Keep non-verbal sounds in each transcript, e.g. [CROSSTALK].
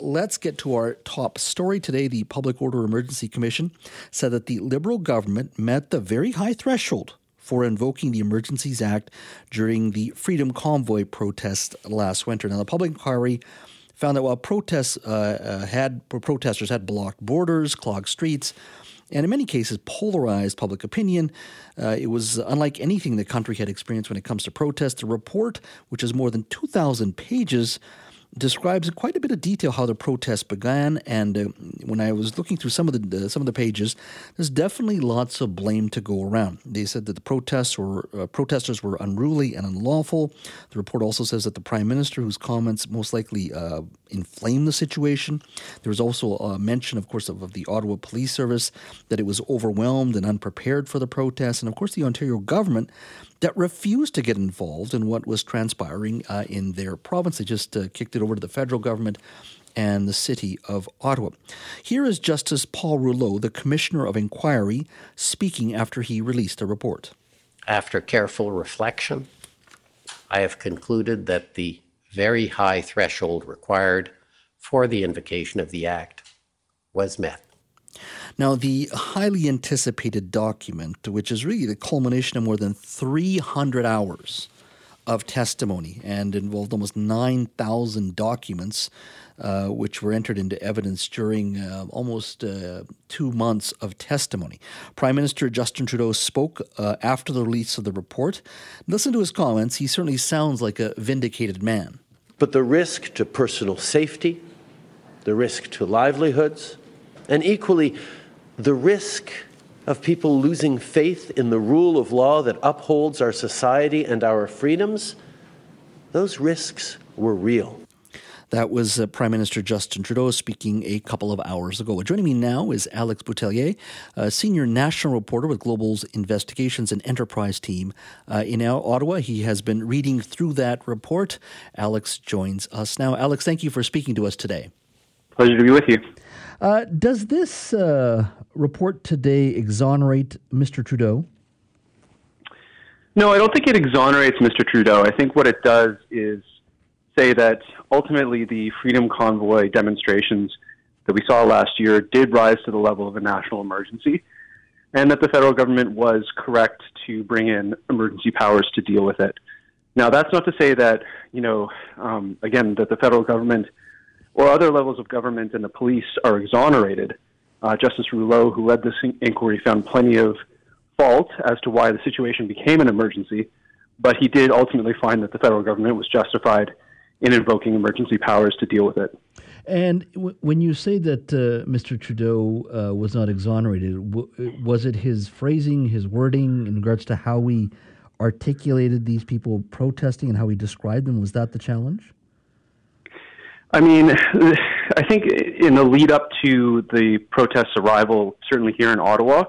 Let's get to our top story today. The Public Order Emergency Commission said that the Liberal government met the very high threshold for invoking the Emergencies Act during the Freedom Convoy protest last winter. Now, the public inquiry found that while protests uh, uh, had protesters had blocked borders, clogged streets, and in many cases polarized public opinion. Uh, it was unlike anything the country had experienced when it comes to protests. The report, which is more than 2,000 pages, describes in quite a bit of detail how the protest began. And uh, when I was looking through some of the uh, some of the pages, there's definitely lots of blame to go around. They said that the protests were uh, protesters were unruly and unlawful. The report also says that the prime minister, whose comments most likely uh, inflamed the situation. There was also a mention, of course, of, of the Ottawa Police Service that it was overwhelmed and unprepared for the protests, and of course the Ontario government that refused to get involved in what was transpiring uh, in their province. They just uh, kicked it over to the federal government and the city of Ottawa. Here is Justice Paul Rouleau, the Commissioner of Inquiry, speaking after he released a report. After careful reflection, I have concluded that the very high threshold required for the invocation of the Act was met. Now, the highly anticipated document, which is really the culmination of more than 300 hours of testimony and involved almost 9,000 documents, uh, which were entered into evidence during uh, almost uh, two months of testimony. Prime Minister Justin Trudeau spoke uh, after the release of the report. Listen to his comments. He certainly sounds like a vindicated man. But the risk to personal safety, the risk to livelihoods, and equally the risk of people losing faith in the rule of law that upholds our society and our freedoms, those risks were real. That was uh, Prime Minister Justin Trudeau speaking a couple of hours ago. Joining me now is Alex Boutillier, a senior national reporter with Global's Investigations and Enterprise team uh, in Ottawa. He has been reading through that report. Alex joins us now. Alex, thank you for speaking to us today. Pleasure to be with you. Uh, does this uh, report today exonerate Mr. Trudeau? No, I don't think it exonerates Mr. Trudeau. I think what it does is say that ultimately the Freedom Convoy demonstrations that we saw last year did rise to the level of a national emergency, and that the federal government was correct to bring in emergency powers to deal with it. Now, that's not to say that, you know, um, again, that the federal government or other levels of government and the police are exonerated. Uh, Justice Rouleau, who led this inquiry, found plenty of fault as to why the situation became an emergency, but he did ultimately find that the federal government was justified in invoking emergency powers to deal with it. And w- when you say that uh, Mr. Trudeau uh, was not exonerated, w- was it his phrasing, his wording in regards to how we articulated these people protesting and how we described them? Was that the challenge? I mean, I think in the lead up to the protests' arrival, certainly here in Ottawa,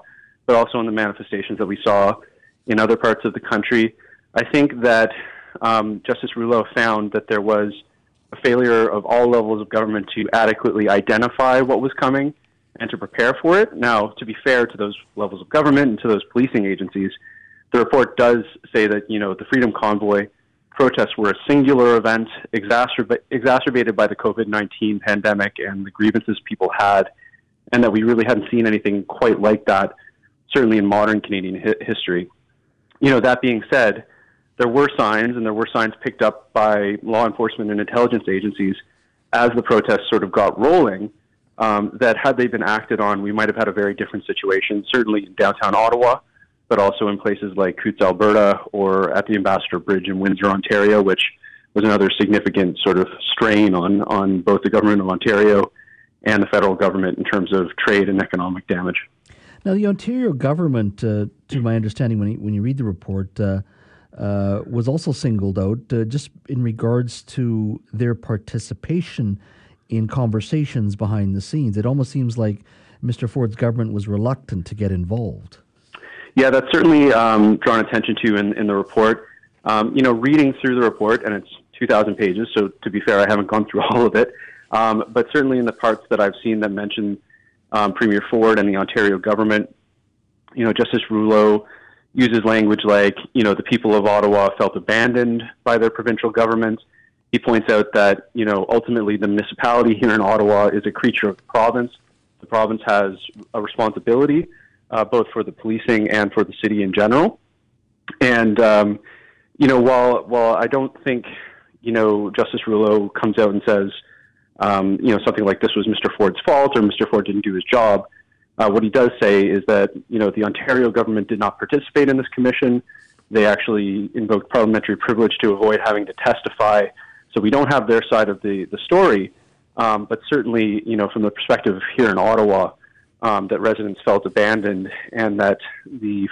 but also in the manifestations that we saw in other parts of the country, I think that um, Justice Rouleau found that there was a failure of all levels of government to adequately identify what was coming and to prepare for it. Now, to be fair to those levels of government and to those policing agencies, the report does say that you know the Freedom Convoy protests were a singular event exacerb- exacerbated by the COVID 19 pandemic and the grievances people had, and that we really hadn't seen anything quite like that, certainly in modern Canadian hi- history. You know, that being said, there were signs, and there were signs picked up by law enforcement and intelligence agencies as the protests sort of got rolling. Um, that had they been acted on, we might have had a very different situation. Certainly in downtown Ottawa, but also in places like Coutts, Alberta, or at the Ambassador Bridge in Windsor, Ontario, which was another significant sort of strain on, on both the government of Ontario and the federal government in terms of trade and economic damage. Now, the Ontario government, uh, to my understanding, when you, when you read the report, uh, uh, was also singled out uh, just in regards to their participation in conversations behind the scenes. It almost seems like Mr. Ford's government was reluctant to get involved. Yeah, that's certainly um, drawn attention to in, in the report. Um, you know, reading through the report, and it's 2,000 pages, so to be fair, I haven't gone through [LAUGHS] all of it. Um, but certainly in the parts that I've seen that mention um, Premier Ford and the Ontario government, you know, Justice Rouleau uses language like, you know, the people of Ottawa felt abandoned by their provincial government. He points out that, you know, ultimately the municipality here in Ottawa is a creature of the province. The province has a responsibility uh, both for the policing and for the city in general. And, um, you know, while, while I don't think, you know, Justice Rouleau comes out and says, um, you know, something like this was Mr. Ford's fault or Mr. Ford didn't do his job, uh, what he does say is that you know the Ontario government did not participate in this commission. They actually invoked parliamentary privilege to avoid having to testify. So we don't have their side of the the story. Um, but certainly, you know, from the perspective here in Ottawa, um, that residents felt abandoned and that the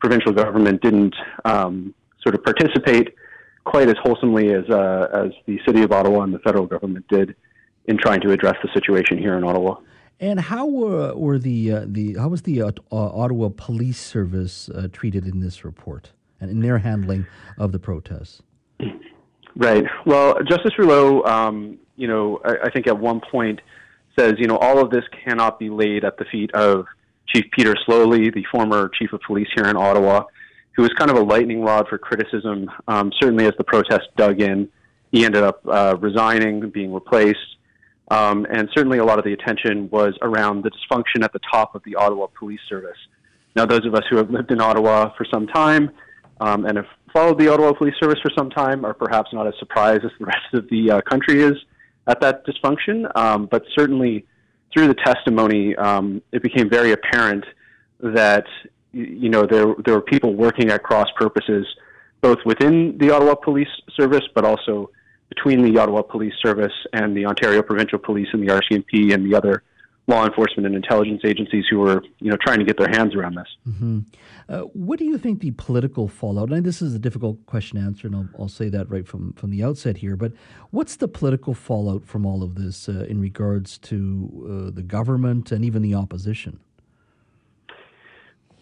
provincial government didn't um, sort of participate quite as wholesomely as uh, as the city of Ottawa and the federal government did in trying to address the situation here in Ottawa. And how were, were the uh, the how was the uh, uh, Ottawa Police Service uh, treated in this report and in their handling of the protests? Right. Well, Justice Rouleau, um, you know, I, I, think at one point says, you know, all of this cannot be laid at the feet of Chief Peter Sloly, the former chief of police here in Ottawa, who was kind of a lightning rod for criticism. Um, certainly, as the protests dug in, he ended up uh, resigning, being replaced. Um, and certainly a lot of the attention was around the dysfunction at the top of the Ottawa Police Service. Now, those of us who have lived in Ottawa for some time um, and have followed the Ottawa Police Service for some time are perhaps not as surprised as the rest of the uh, country is at that dysfunction. Um, but certainly through the testimony, um, it became very apparent that you know there there were people working at cross purposes, both within the Ottawa Police Service, but also between the Ottawa Police Service and the Ontario Provincial Police and the RCMP and the other law enforcement and intelligence agencies who are you know, trying to get their hands around this. Mm-hmm. Uh, what do you think the political fallout? And this is a difficult question to answer, and I'll, I'll, say that right from from the outset here. But what's the political fallout from all of this uh, in regards to uh, the government and even the opposition?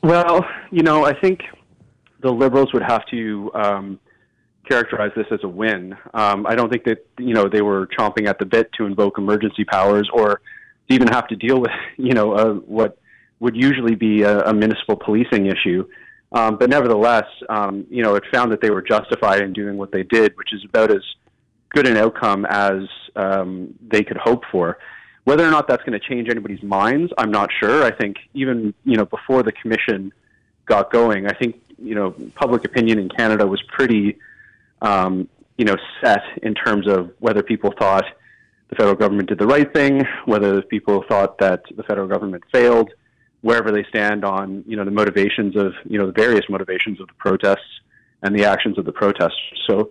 Well, you know, I think the Liberals would have to. Um, characterize this as a win. Um, I don't think that you know they were chomping at the bit to invoke emergency powers or even have to deal with [LAUGHS] you know uh, what would usually be a, a municipal policing issue. Um, but nevertheless, um, you know, it found that they were justified in doing what they did, which is about as good an outcome as um, they could hope for. Whether or not that's going to change anybody's minds, I'm not sure. I think even you know before the commission got going, I think you know public opinion in Canada was pretty um, you know, set in terms of whether people thought the federal government did the right thing, whether people thought that the federal government failed, wherever they stand on, you know, the motivations of, you know, the various motivations of the protests and the actions of the protesters. So,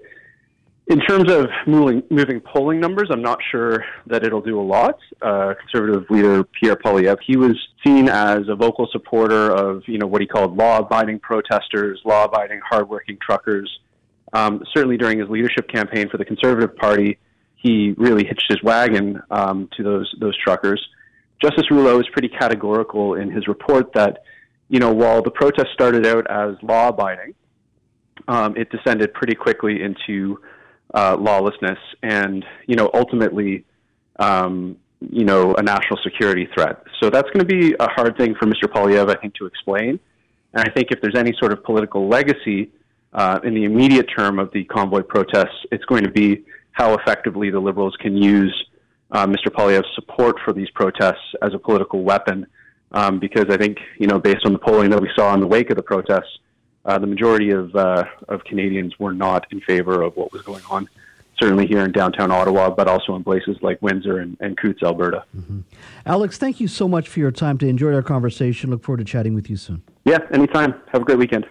in terms of moving, moving polling numbers, I'm not sure that it'll do a lot. Uh, conservative leader Pierre Poilievre, he was seen as a vocal supporter of, you know, what he called law-abiding protesters, law-abiding, hardworking truckers, um, certainly during his leadership campaign for the Conservative Party, he really hitched his wagon um, to those those truckers. Justice Rouleau is pretty categorical in his report that, you know, while the protest started out as law-abiding, um, it descended pretty quickly into uh, lawlessness and, you know, ultimately, um, you know, a national security threat. So that's going to be a hard thing for Mr. Poilievre, I think, to explain. And I think if there's any sort of political legacy uh, in the immediate term of the convoy protests, it's going to be how effectively the Liberals can use uh, Mr. Poilievre's support for these protests as a political weapon. Um, because I think, you know, based on the polling that we saw in the wake of the protests, uh, the majority of, uh, of Canadians were not in favor of what was going on certainly here in downtown Ottawa, but also in places like Windsor and, and Coutts, Alberta. Mm-hmm. Alex, thank you so much for your time to enjoy our conversation. Look forward to chatting with you soon. Yeah, anytime. Have a great weekend.